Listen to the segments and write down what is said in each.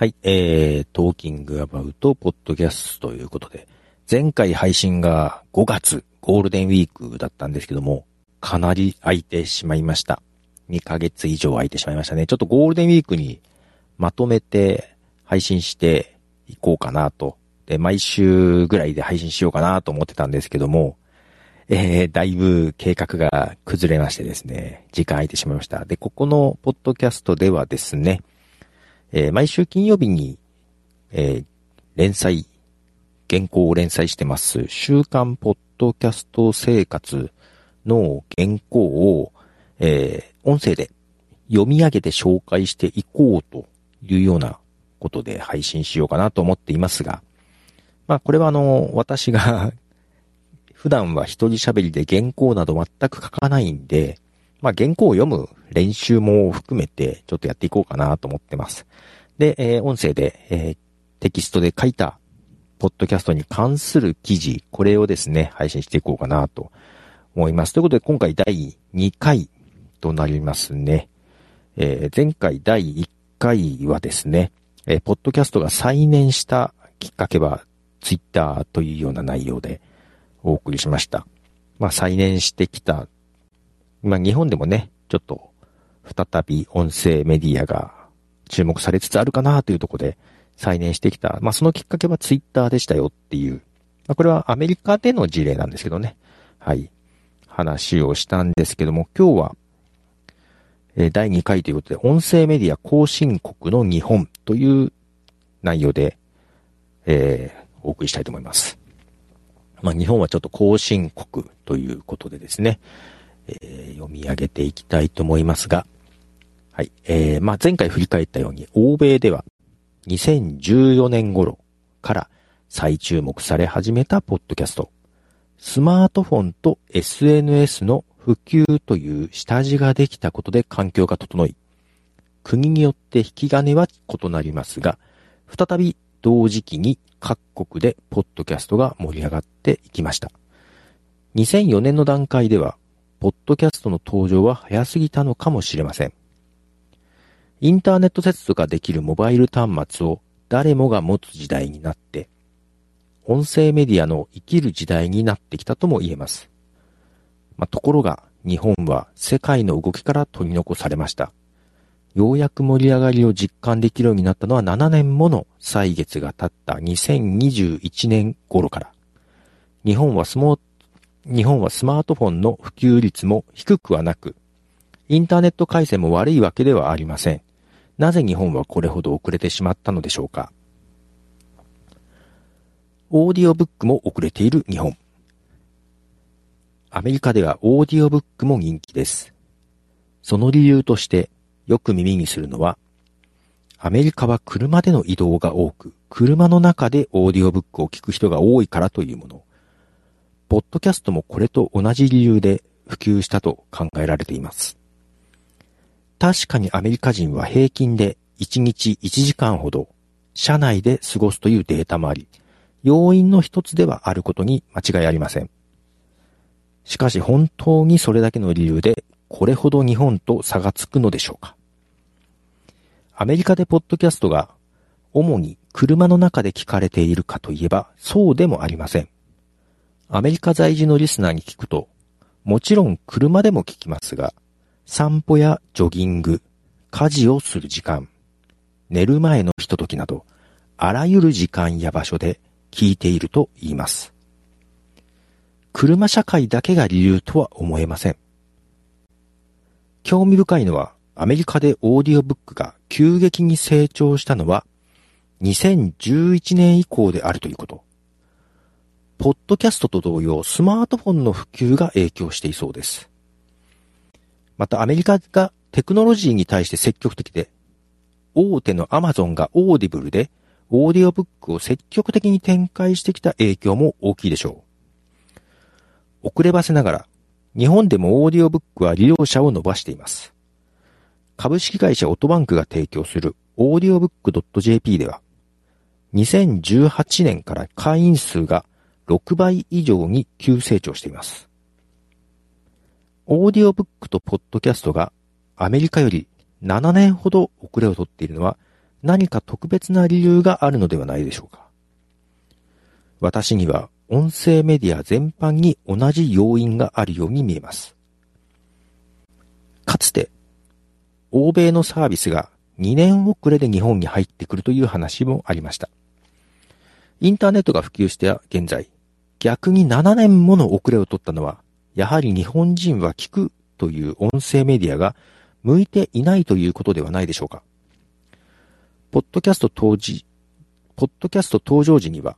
はい、えー、トーキングアバウトポッドキャストということで、前回配信が5月ゴールデンウィークだったんですけども、かなり空いてしまいました。2ヶ月以上空いてしまいましたね。ちょっとゴールデンウィークにまとめて配信していこうかなと。で、毎週ぐらいで配信しようかなと思ってたんですけども、えー、だいぶ計画が崩れましてですね、時間空いてしまいました。で、ここのポッドキャストではですね、えー毎週金曜日に、えー連載、原稿を連載してます、週刊ポッドキャスト生活の原稿を、えー音声で読み上げて紹介していこうというようなことで配信しようかなと思っていますが、まあこれはあの、私が 普段は一人喋りで原稿など全く書かないんで、まあ原稿を読む練習も含めてちょっとやっていこうかなと思ってます。で、えー音声で、えーテキストで書いたポッドキャストに関する記事、これをですね、配信していこうかなと思います。ということで今回第2回となりますね。えー前回第1回はですね、えーポッドキャストが再燃したきっかけはツイッターというような内容でお送りしました。まあ再燃してきた、まあ日本でもね、ちょっと再び音声メディアが注目されつつあるかなというとこで再燃してきた。まあそのきっかけはツイッターでしたよっていう。まあこれはアメリカでの事例なんですけどね。はい。話をしたんですけども、今日は、え第2回ということで、音声メディア後進国の日本という内容で、えーお送りしたいと思います。まあ日本はちょっと後進国ということでですね、えー読み上げていきたいと思いますが、はい。えー、まあ前回振り返ったように、欧米では2014年頃から再注目され始めたポッドキャスト。スマートフォンと SNS の普及という下地ができたことで環境が整い、国によって引き金は異なりますが、再び同時期に各国でポッドキャストが盛り上がっていきました。2004年の段階では、ポッドキャストの登場は早すぎたのかもしれません。インターネット接続ができるモバイル端末を誰もが持つ時代になって、音声メディアの生きる時代になってきたとも言えます。まあ、ところが、日本は世界の動きから取り残されました。ようやく盛り上がりを実感できるようになったのは7年もの歳月が経った2021年頃から。日本はスモ日本はスマートフォンの普及率も低くはなく、インターネット回線も悪いわけではありません。なぜ日本はこれほど遅れてしまったのでしょうかオーディオブックも遅れている日本。アメリカではオーディオブックも人気です。その理由としてよく耳にするのは、アメリカは車での移動が多く、車の中でオーディオブックを聞く人が多いからというもの。ポッドキャストもこれと同じ理由で普及したと考えられています。確かにアメリカ人は平均で1日1時間ほど車内で過ごすというデータもあり、要因の一つではあることに間違いありません。しかし本当にそれだけの理由でこれほど日本と差がつくのでしょうかアメリカでポッドキャストが主に車の中で聞かれているかといえばそうでもありません。アメリカ在住のリスナーに聞くと、もちろん車でも聞きますが、散歩やジョギング、家事をする時間、寝る前のひとときなど、あらゆる時間や場所で聞いていると言います。車社会だけが理由とは思えません。興味深いのは、アメリカでオーディオブックが急激に成長したのは、2011年以降であるということ。ポッドキャストと同様、スマートフォンの普及が影響していそうです。またアメリカがテクノロジーに対して積極的で、大手のアマゾンがオーディブルでオーディオブックを積極的に展開してきた影響も大きいでしょう。遅ればせながら、日本でもオーディオブックは利用者を伸ばしています。株式会社オトバンクが提供するオーディオブック .jp では、2018年から会員数が6倍以上に急成長しています。オーディオブックとポッドキャストがアメリカより7年ほど遅れをとっているのは何か特別な理由があるのではないでしょうか。私には音声メディア全般に同じ要因があるように見えます。かつて、欧米のサービスが2年遅れで日本に入ってくるという話もありました。インターネットが普及しては現在、逆に7年もの遅れを取ったのは、やはり日本人は聞くという音声メディアが向いていないということではないでしょうか。ポッドキャスト当時、ポッドキャスト登場時には、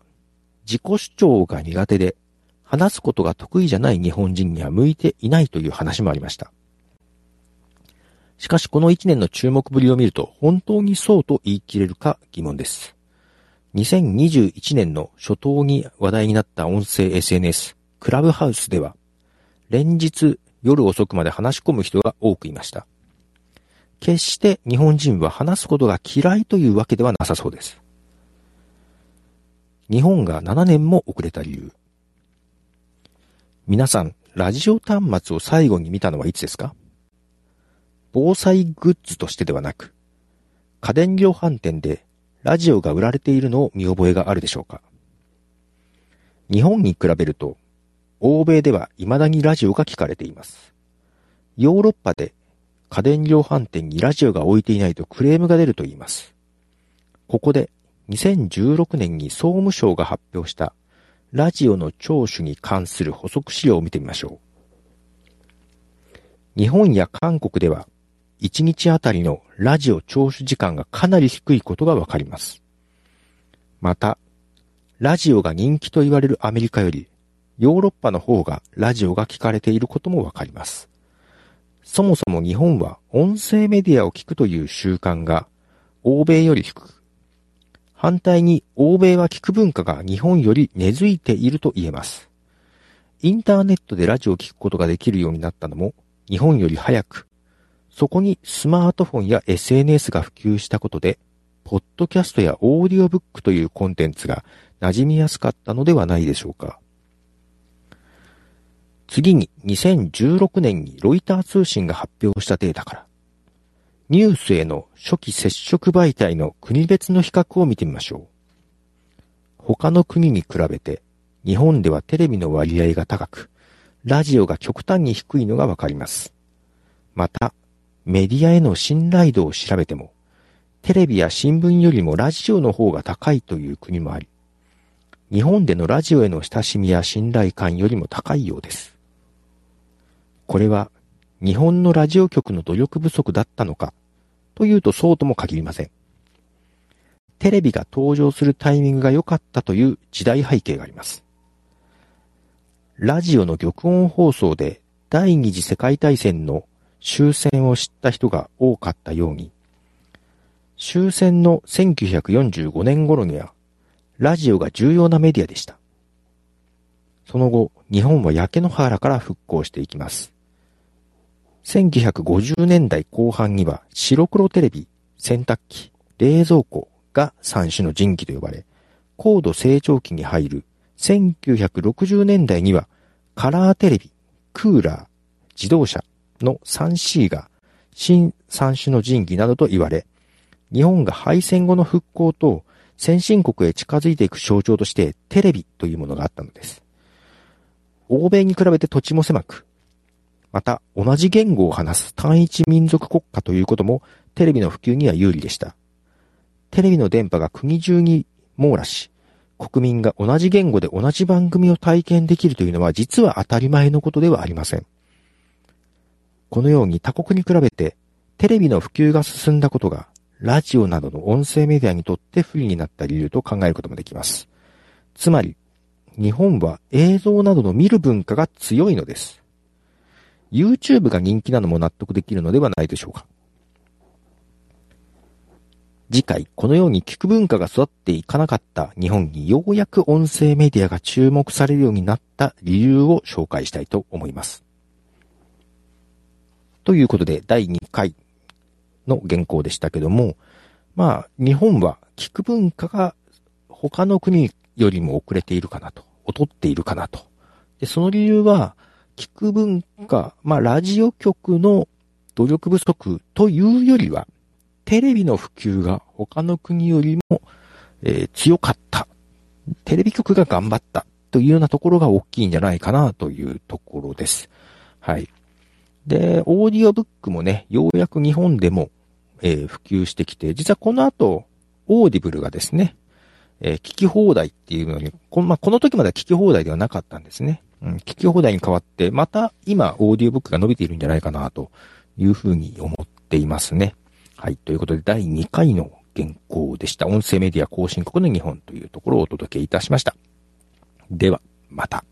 自己主張が苦手で、話すことが得意じゃない日本人には向いていないという話もありました。しかしこの1年の注目ぶりを見ると、本当にそうと言い切れるか疑問です。2021年の初頭に話題になった音声 SNS、クラブハウスでは、連日夜遅くまで話し込む人が多くいました。決して日本人は話すことが嫌いというわけではなさそうです。日本が7年も遅れた理由。皆さん、ラジオ端末を最後に見たのはいつですか？防災グッズとしてではなく、家電量販店でラジオが売られているのを見覚えがあるでしょうか？日本に比べると、欧米では未だにラジオが聞かれています。ヨーロッパで家電量販店にラジオが置いていないとクレームが出ると言います。ここで2016年に総務省が発表したラジオの聴取に関する補足資料を見てみましょう。日本や韓国では1日あたりのラジオ聴取時間がかなり低いことがわかります。また、ラジオが人気と言われるアメリカよりヨーロッパの方がラジオが聞かれていることもわかります。そもそも日本は音声メディアを聞くという習慣が欧米より低く、反対に欧米は聞く文化が日本より根付いていると言えます。インターネットでラジオを聞くことができるようになったのも日本より早く、そこにスマートフォンや SNS が普及したことで、ポッドキャストやオーディオブックというコンテンツが馴染みやすかったのではないでしょうか。次に2016年にロイター通信が発表したデータから、ニュースへの初期接触媒体の国別の比較を見てみましょう。他の国に比べて、日本ではテレビの割合が高く、ラジオが極端に低いのがわかります。また、メディアへの信頼度を調べても、テレビや新聞よりもラジオの方が高いという国もあり、日本でのラジオへの親しみや信頼感よりも高いようです。これは日本のラジオ局の努力不足だったのかというとそうとも限りません。テレビが登場するタイミングが良かったという時代背景があります。ラジオの玉音放送で第二次世界大戦の終戦を知った人が多かったように、終戦の1945年頃には、ラジオが重要なメディアでした。その後、日本は焼け野原から復興していきます。1950年代後半には白黒テレビ、洗濯機、冷蔵庫が三種の神器と呼ばれ、高度成長期に入る1960年代にはカラーテレビ、クーラー、自動車の 3C が新三種の神器などと言われ、日本が敗戦後の復興と先進国へ近づいていく象徴としてテレビというものがあったのです。欧米に比べて土地も狭く、また、同じ言語を話す単一民族国家ということもテレビの普及には有利でした。テレビの電波が国中に網羅し、国民が同じ言語で同じ番組を体験できるというのは実は当たり前のことではありません。このように他国に比べてテレビの普及が進んだことがラジオなどの音声メディアにとって不利になった理由と考えることもできます。つまり、日本は映像などの見る文化が強いのです。YouTube が人気なのも納得できるのではないでしょうか。次回、このように聞く文化が育っていかなかった日本にようやく音声メディアが注目されるようになった理由を紹介したいと思います。ということで、第2回の原稿でしたけども、まあ、日本は聞く文化が他の国よりも遅れているかなと、劣っているかなと。で、その理由は、聞く文化、まあ、ラジオ局の努力不足というよりは、テレビの普及が他の国よりも、えー、強かった。テレビ局が頑張ったというようなところが大きいんじゃないかなというところです。はい。で、オーディオブックもね、ようやく日本でも、えー、普及してきて、実はこの後、オーディブルがですね、えー、聞き放題っていうのに、この,、まあ、この時までは聞き放題ではなかったんですね。うん、聞き放題に変わって、また今、オーディオブックが伸びているんじゃないかな、というふうに思っていますね。はい。ということで、第2回の原稿でした。音声メディア後進国の日本というところをお届けいたしました。では、また。